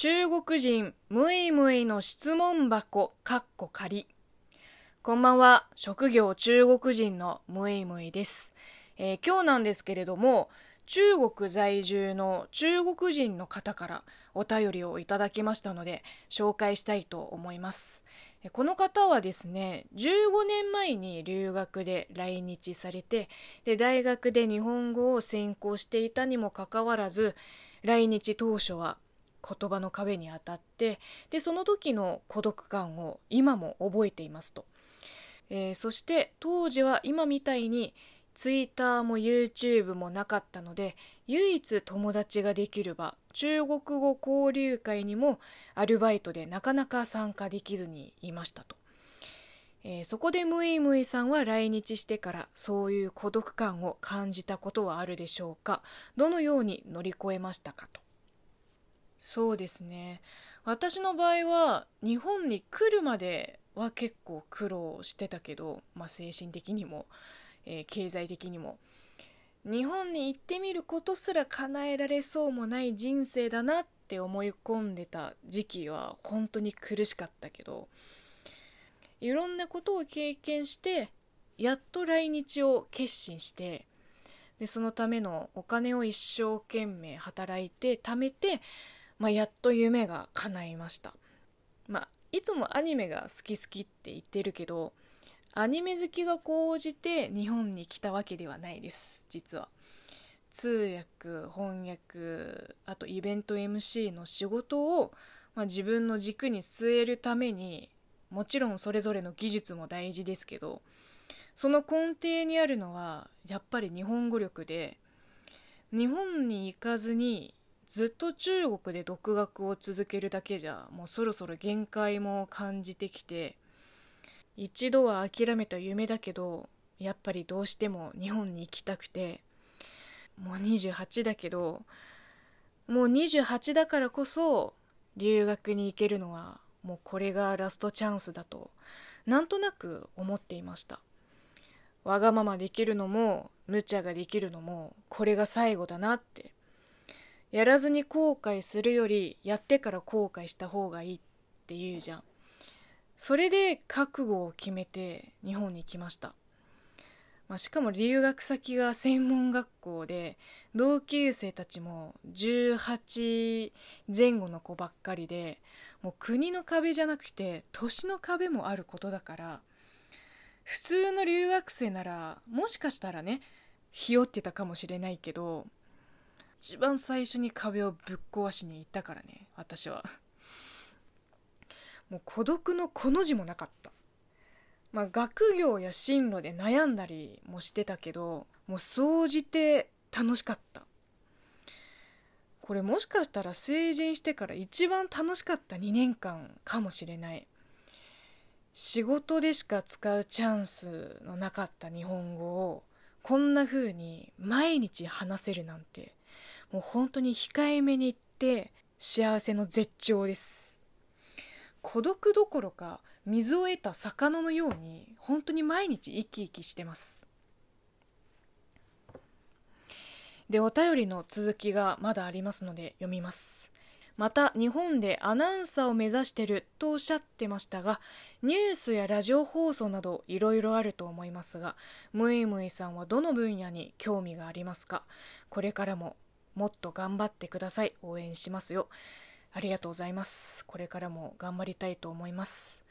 中国人ムイムイの質問箱かっこ仮こんばんは。職業中国人のムイムイです、えー、今日なんですけれども中国在住の中国人の方からお便りをいただきましたので紹介したいと思います。この方はですね15年前に留学で来日されてで大学で日本語を専攻していたにもかかわらず来日当初は言葉の壁に当たってでその時の孤独感を今も覚えていますと、えー、そして当時は今みたいにツイッターも YouTube もなかったので唯一友達ができる場中国語交流会にもアルバイトでなかなか参加できずにいましたと、えー、そこでムイムイさんは来日してからそういう孤独感を感じたことはあるでしょうか。どのように乗り越えましたかと。そうですね。私の場合は日本に来るまでは結構苦労してたけど、まあ、精神的にもえー、経済的にも。日本に行ってみることすら叶えられそうもない人生だなって思い込んでた時期は本当に苦しかったけどいろんなことを経験してやっと来日を決心してでそのためのお金を一生懸命働いて貯めて、まあ、やっと夢が叶いました、まあ、いつもアニメが好き好きって言ってるけどアニメ好きが高じて日本に来たわけではないです実は。通訳翻訳あとイベント MC の仕事を、まあ、自分の軸に据えるためにもちろんそれぞれの技術も大事ですけどその根底にあるのはやっぱり日本語力で日本に行かずにずっと中国で独学を続けるだけじゃもうそろそろ限界も感じてきて一度は諦めた夢だけどやっぱりどうしても日本に行きたくてもう28だけどもう28だからこそ留学に行けるのはもうこれがラストチャンスだとなんとなく思っていました。わがままできるのも無茶ができるのもこれが最後だなって。やらずに後悔するよりやってから後悔した方がいいって言うじゃん。それで覚悟を決めて日本に来ました、まあ、しかも留学先が専門学校で同級生たちも18前後の子ばっかりでもう国の壁じゃなくて年の壁もあることだから普通の留学生ならもしかしたらねひよってたかもしれないけど一番最初に壁をぶっ壊しに行ったからね私は。もう孤独のこの字もなかった。まあ学業や進路で悩んだりもしてたけどもう総じて楽しかった。これもしかしたら成人してから一番楽しかった2年間かもしれない。仕事でしか使うチャンスのなかった日本語をこんな風に毎日話せるなんてもう本当に控えめに言って幸せの絶頂です。孤独どころか水を得た魚のように本当に毎日生き生きしてます。でお便りの続きがまだありますので読みます。また日本でアナウンサーを目指してるとおっしゃってましたがニュースやラジオ放送などいろいろあると思いますがムイムイさんはどの分野に興味がありますか？これからももっと頑張ってください応援しますよありがとうございます。これからも頑張りたいと思います。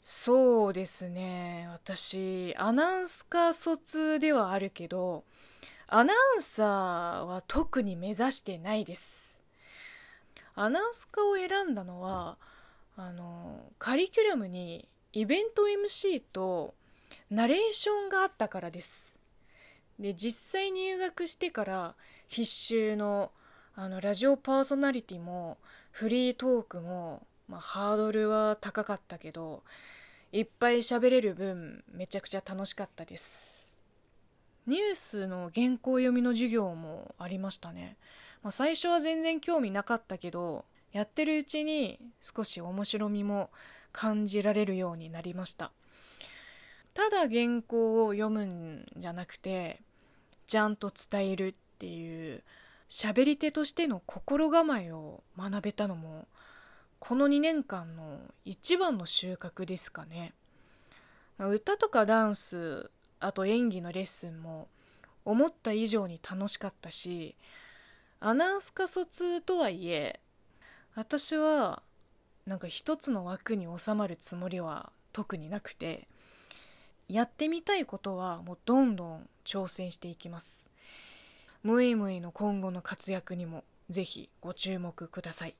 そうですね。私、アナウンス科卒ではあるけど、アナウンサーは特に目指してないです。アナウンス科を選んだのは、あの、カリキュラムにイベント MC とナレーションがあったからです。で、実際入学してから必修のあのラジオパーソナリティもフリートークも、まあ、ハードルは高かったけどいっぱい喋れる分めちゃくちゃ楽しかったです。ニュースの原稿読みの授業もありましたね、まあ、最初は全然興味なかったけどやってるうちに少し面白みも感じられるようになりました。ただ原稿を読むんじゃなくてちゃんと伝えるっていう喋り手としての心構えを学べたのもこの2年間の一番の収穫ですかね。歌とかダンスあと演技のレッスンも思った以上に楽しかったしアナウンス科卒とはいえ私はなんか一つの枠に収まるつもりは特になくてやってみたいことはもうどんどん挑戦していきます。ムイムイの今後の活躍にもぜひご注目ください。